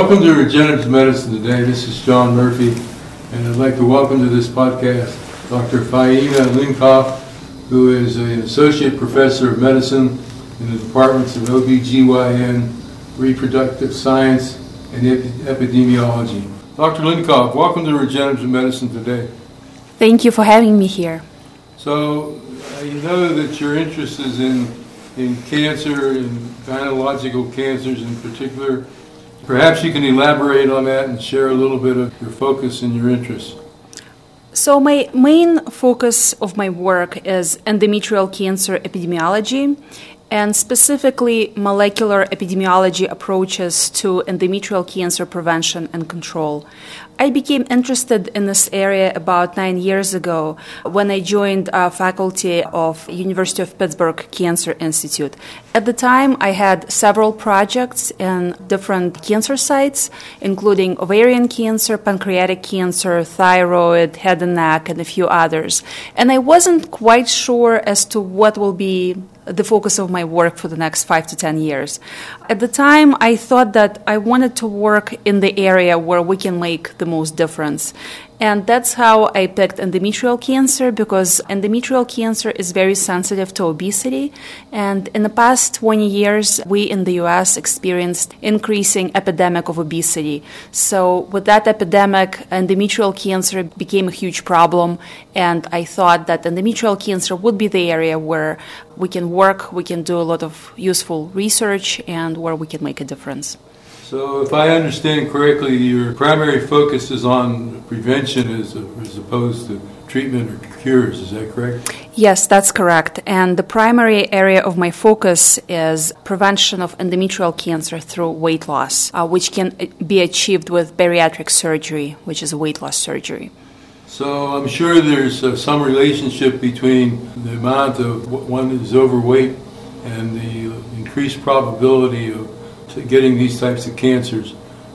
Welcome to Regenerative Medicine today. This is John Murphy, and I'd like to welcome to this podcast Dr. Faina Linkov, who is an associate professor of medicine in the departments of OBGYN, reproductive science, and epidemiology. Dr. Linkov, welcome to Regenerative Medicine today. Thank you for having me here. So, you know that your interest is in, in cancer and gynecological cancers in particular. Perhaps you can elaborate on that and share a little bit of your focus and your interests. So, my main focus of my work is endometrial cancer epidemiology and specifically molecular epidemiology approaches to endometrial cancer prevention and control. I became interested in this area about nine years ago when I joined faculty of University of Pittsburgh Cancer Institute. At the time, I had several projects in different cancer sites, including ovarian cancer, pancreatic cancer, thyroid, head and neck, and a few others. And I wasn't quite sure as to what will be the focus of my work for the next five to ten years. At the time, I thought that I wanted to work in the area where we can make the most difference. And that's how I picked endometrial cancer because endometrial cancer is very sensitive to obesity. And in the past 20 years, we in the US experienced increasing epidemic of obesity. So with that epidemic, endometrial cancer became a huge problem. And I thought that endometrial cancer would be the area where we can work, we can do a lot of useful research, and where we can make a difference. So, if I understand correctly, your primary focus is on prevention as, as opposed to treatment or cures. Is that correct? Yes, that's correct. And the primary area of my focus is prevention of endometrial cancer through weight loss, uh, which can be achieved with bariatric surgery, which is a weight loss surgery. So I'm sure there's uh, some relationship between the amount of one is overweight and the increased probability of getting these types of cancers.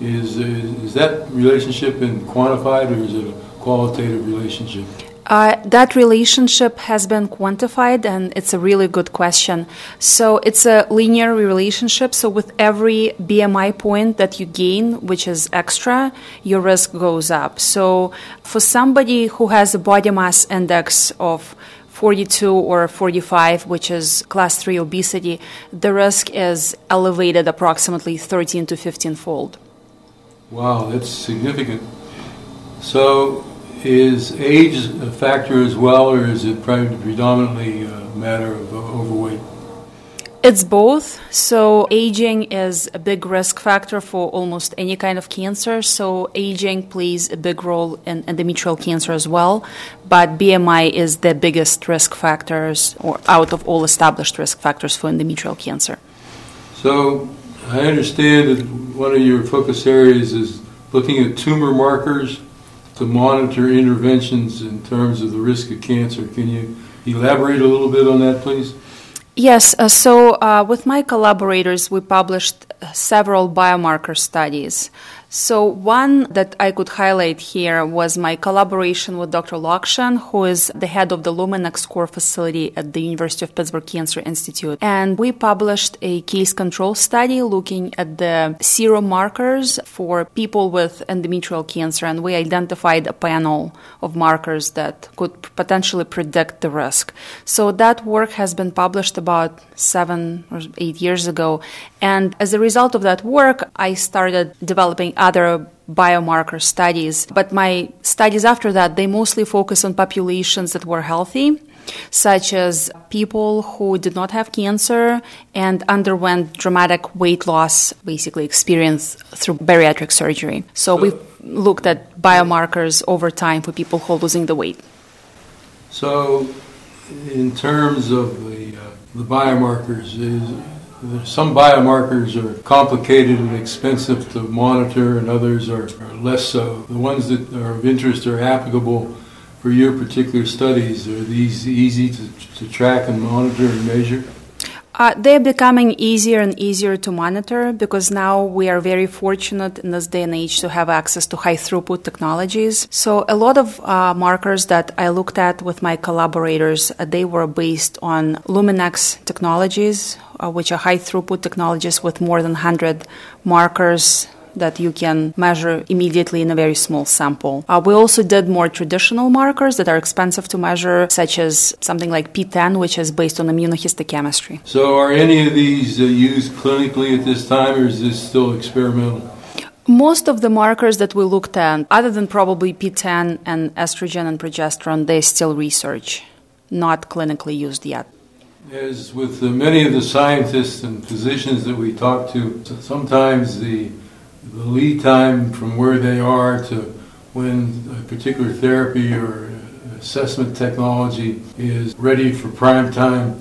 Is, is that relationship been quantified or is it a qualitative relationship? Uh, that relationship has been quantified, and it's a really good question. So it's a linear relationship. So with every BMI point that you gain, which is extra, your risk goes up. So for somebody who has a body mass index of 42 or 45, which is class 3 obesity, the risk is elevated approximately 13 to 15 fold. Wow, that's significant. So, is age a factor as well, or is it predominantly a matter of overweight? It's both. So, aging is a big risk factor for almost any kind of cancer. So, aging plays a big role in endometrial cancer as well. But BMI is the biggest risk factors, or out of all established risk factors for endometrial cancer. So, I understand that one of your focus areas is looking at tumor markers to monitor interventions in terms of the risk of cancer. Can you elaborate a little bit on that, please? Yes, uh, so uh, with my collaborators, we published several biomarker studies. So, one that I could highlight here was my collaboration with Dr. Lokshin, who is the head of the Luminex core facility at the University of Pittsburgh Cancer Institute. And we published a case control study looking at the serum markers for people with endometrial cancer. And we identified a panel of markers that could potentially predict the risk. So, that work has been published about seven or eight years ago. And as a result of that work, I started developing other biomarker studies. But my studies after that, they mostly focus on populations that were healthy, such as people who did not have cancer and underwent dramatic weight loss, basically experienced through bariatric surgery. So we looked at biomarkers over time for people who are losing the weight. So, in terms of the, uh, the biomarkers, is some biomarkers are complicated and expensive to monitor, and others are, are, less so. The ones that are of interest are applicable for your particular studies are these easy to, to track and monitor and measure? Uh, they're becoming easier and easier to monitor because now we are very fortunate in this day and age to have access to high throughput technologies. So a lot of uh, markers that I looked at with my collaborators, uh, they were based on Luminex technologies, uh, which are high throughput technologies with more than 100 markers that you can measure immediately in a very small sample. Uh, we also did more traditional markers that are expensive to measure, such as something like PTEN, which is based on immunohistochemistry. So, are any of these uh, used clinically at this time, or is this still experimental? Most of the markers that we looked at, other than probably PTEN and estrogen and progesterone, they're still research, not clinically used yet. As with many of the scientists and physicians that we talk to, sometimes the, the lead time from where they are to when a particular therapy or assessment technology is ready for prime time,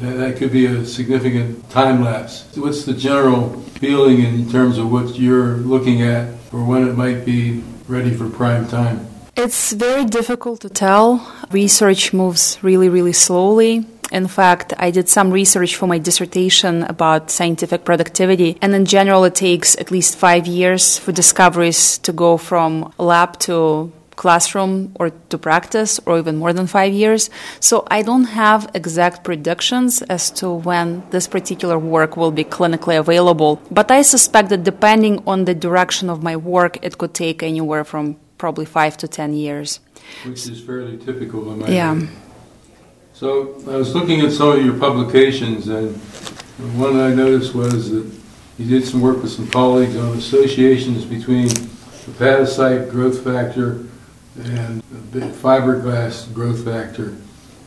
that could be a significant time lapse. What's the general feeling in terms of what you're looking at or when it might be ready for prime time? It's very difficult to tell. Research moves really, really slowly. In fact, I did some research for my dissertation about scientific productivity, and in general, it takes at least five years for discoveries to go from lab to classroom or to practice or even more than five years. So I don't have exact predictions as to when this particular work will be clinically available. But I suspect that depending on the direction of my work, it could take anywhere from probably five to ten years. Which is fairly typical in my Yeah. opinion. So I was looking at some of your publications, and one I noticed was that you did some work with some colleagues on associations between hepatocyte growth factor and fibroblast growth factor,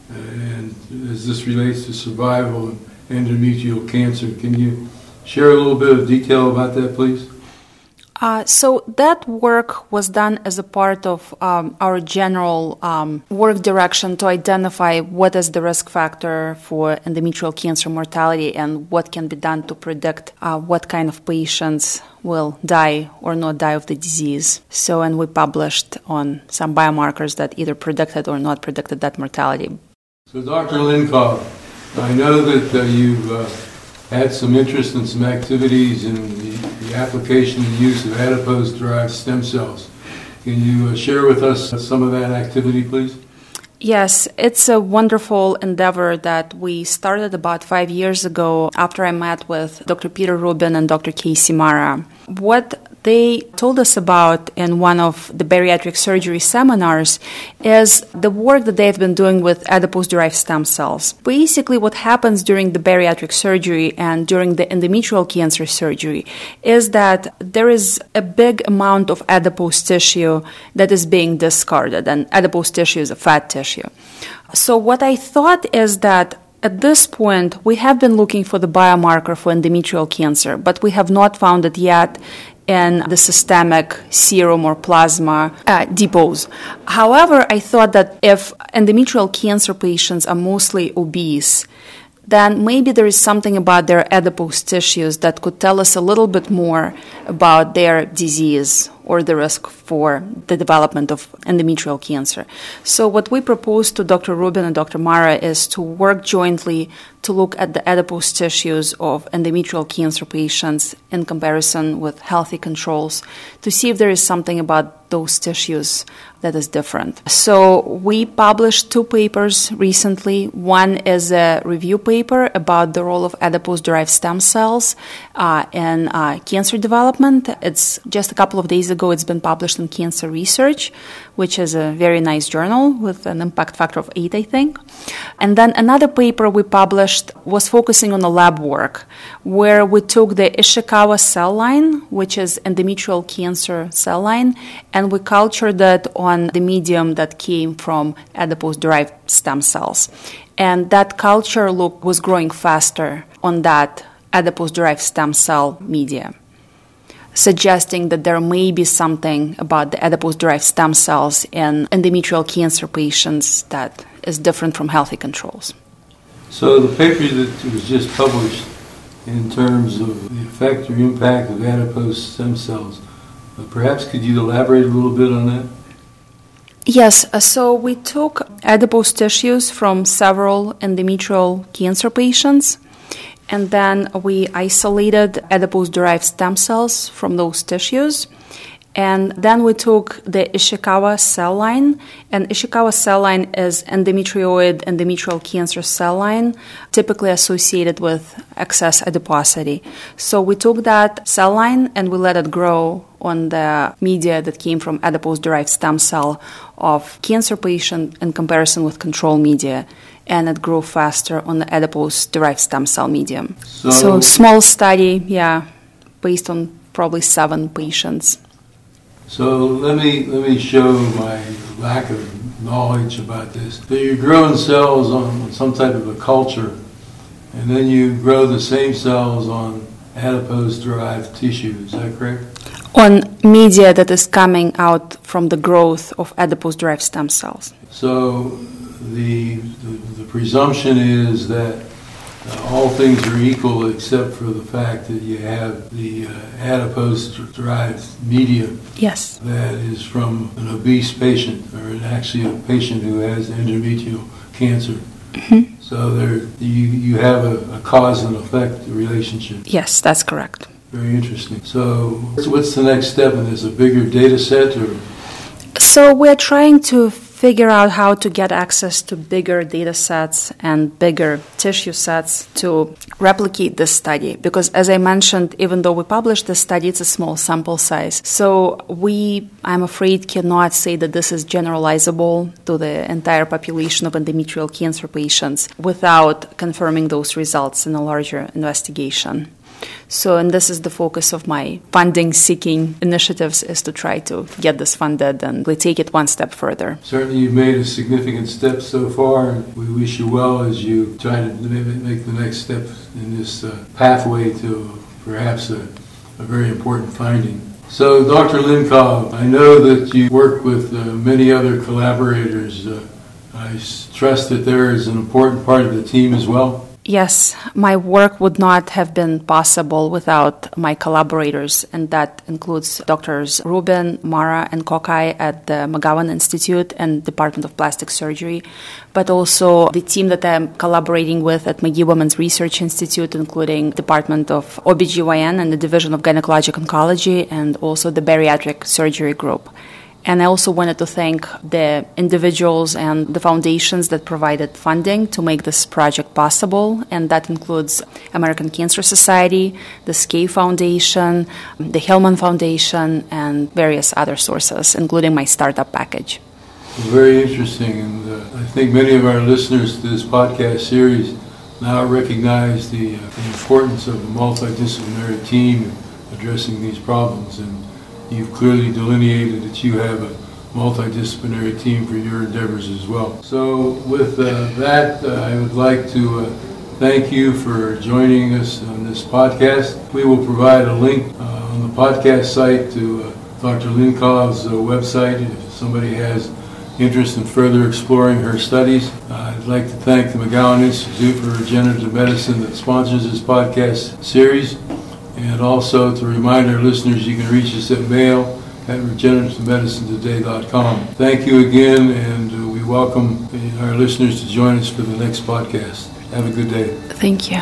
and as this relates to survival and endometrial cancer. Can you share a little bit of detail about that, please? Uh, so that work was done as a part of um, our general um, work direction to identify what is the risk factor for endometrial cancer mortality and what can be done to predict uh, what kind of patients will die or not die of the disease. So, and we published on some biomarkers that either predicted or not predicted that mortality. So, Dr. Linkov, I know that uh, you've uh, had some interest in some activities in the application and use of adipose derived stem cells. Can you uh, share with us some of that activity, please? Yes, it's a wonderful endeavor that we started about five years ago after I met with Dr. Peter Rubin and Dr. Kacey Marra. What they told us about in one of the bariatric surgery seminars is the work that they've been doing with adipose derived stem cells. Basically, what happens during the bariatric surgery and during the endometrial cancer surgery is that there is a big amount of adipose tissue that is being discarded, and adipose tissue is a fat tissue. So, what I thought is that at this point, we have been looking for the biomarker for endometrial cancer, but we have not found it yet in the systemic serum or plasma uh, depots. However, I thought that if endometrial cancer patients are mostly obese, then maybe there is something about their adipose tissues that could tell us a little bit more about their disease or the risk for the development of endometrial cancer. So, what we propose to Dr. Rubin and Dr. Marra is to work jointly to look at the adipose tissues of endometrial cancer patients in comparison with healthy controls to see if there is something about those tissues that is different. So, we published two papers recently. One is a review paper about the role of adipose derived stem cells uh, in uh, cancer development. It's just a couple of days ago, it's been published in Cancer Research, which is a very nice journal with an impact factor of 8, I think. And then another paper we published was focusing on the lab work, where we took the Ishikawa cell line, which is endometrial cancer cell line, and we cultured that on the medium that came from adipose derived stem cells. And that culture look was growing faster on that adipose derived stem cell media suggesting that there may be something about the adipose derived stem cells in endometrial cancer patients that is different from healthy controls. So, the paper that was just published in terms of the effect or impact of adipose stem cells, uh, perhaps could you elaborate a little bit on that? Yes, uh, so we took adipose tissues from several endometrial cancer patients and then we isolated adipose derived stem cells from those tissues. And then we took the Ishikawa cell line, and Ishikawa cell line is endometrioid endometrial cancer cell line, typically associated with excess adiposity. So we took that cell line and we let it grow on the media that came from adipose derived stem cell of cancer patient in comparison with control media and it grew faster on the adipose derived stem cell medium. So, so small study, yeah, based on probably seven patients. So let me let me show my lack of knowledge about this. So you're growing cells on some type of a culture, and then you grow the same cells on adipose-derived tissue. Is that correct? On media that is coming out from the growth of adipose-derived stem cells. So the, the, the presumption is that uh, all things are equal except for the fact that you have the uh, adipose derived medium. Yes. That is from an obese patient or actually a patient who has endometrial cancer. Mm-hmm. So there, you, you have a, a cause and effect relationship. Yes, that's correct. Very interesting. So, what's the next step And this? A bigger data set, or? So we're trying to figure out how to get access to bigger data sets and bigger tissue sets to replicate this study. Because as I mentioned, even though we published this study, it's a small sample size. So we, I'm afraid, cannot say that this is generalizable to the entire population of endometrial cancer patients without confirming those results in a larger investigation. So, and this is the focus of my funding seeking initiatives is to try to get this funded and we take it one step further. Certainly, you've made a significant step so far, we wish you well as you try to make the next step in this uh, pathway to perhaps a, a, very important finding. So, Dr. Linkov, I know that you work with uh, many other collaborators. Uh, I trust that there is an important part of the team as well. Yes, my work would not have been possible without my collaborators, and that includes doctors Rubin, Marra, and Kokai at the McGowan Institute and Department of Plastic Surgery, but also the team that I'm collaborating with at Magee-Womens Research Institute, including Department of OBGYN and the Division of Gynecologic Oncology, and also the Bariatric Surgery Group. And I also wanted to thank the individuals and the foundations that provided funding to make this project possible. And that includes American Cancer Society, the Scaife Foundation, the Hillman Foundation, and various other sources, including my startup package. Very interesting. And uh, I think many of our listeners to this podcast series now recognize the, uh, the importance of a multidisciplinary team addressing these problems. And you've clearly delineated that you have a multidisciplinary team for your endeavors as well. So with uh, that, uh, I would like to uh, thank you for joining us on this podcast. We will provide a link uh, on the podcast site to uh, Dr. Linkov's uh, website if somebody has interest in further exploring her studies. I'd like to thank the McGowan Institute for Regenerative Medicine that sponsors this podcast series. And also to remind our listeners, you can reach us at mail at regenerativemedicinetoday.com. Thank you again, and uh, we welcome our listeners to join us for the next podcast. Have a good day. Thank you.